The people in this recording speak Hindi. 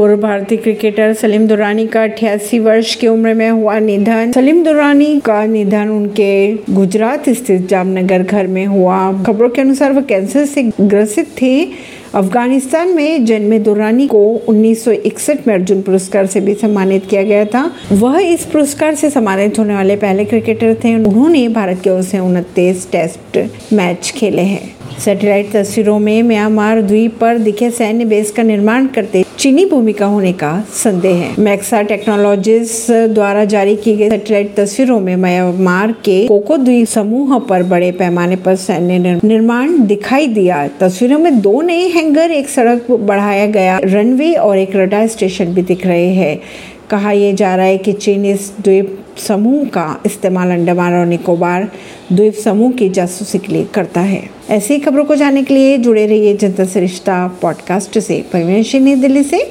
पूर्व भारतीय क्रिकेटर सलीम दुरानी का अठासी वर्ष की उम्र में हुआ निधन। सलीम दुरानी का निधन उनके गुजरात स्थित जामनगर घर में हुआ। खबरों के अनुसार वह कैंसर से ग्रसित थे। अफ़गानिस्तान में जन्मे दुरानी को 1961 में अर्जुन पुरस्कार से भी सम्मानित किया गया था। वह इस पुरस्कार से सम्मानित होने वाले पहले क्रिकेटर थे। उन्होंने भारत की ओर से उनतीस टेस्ट मैच खेले हैं। सैटेलाइट तस्वीरों में म्यांमार द्वीप पर दिखे सैन्य बेस का निर्माण करते चीनी भूमिका होने का संदेह है। मैक्सा टेक्नोलॉजीज़ द्वारा जारी की गई सैटेलाइट तस्वीरों में म्यांमार के कोको द्वीप समूह पर बड़े पैमाने पर सैन्य निर्माण दिखाई दिया। तस्वीरों में दो नए हैंगर, एक सड़क बढ़ाया गया रनवे और एक रडार स्टेशन भी दिख रहे हैं। कहा यह जा रहा है कि चीन इस द्वीप समूह का इस्तेमाल अंडमान और निकोबार द्वीप समूह की जासूसी के लिए करता है। ऐसी खबरों को जानने के लिए जुड़े रहिए जनता से रिश्ता पॉडकास्ट से। परवीन नई दिल्ली से।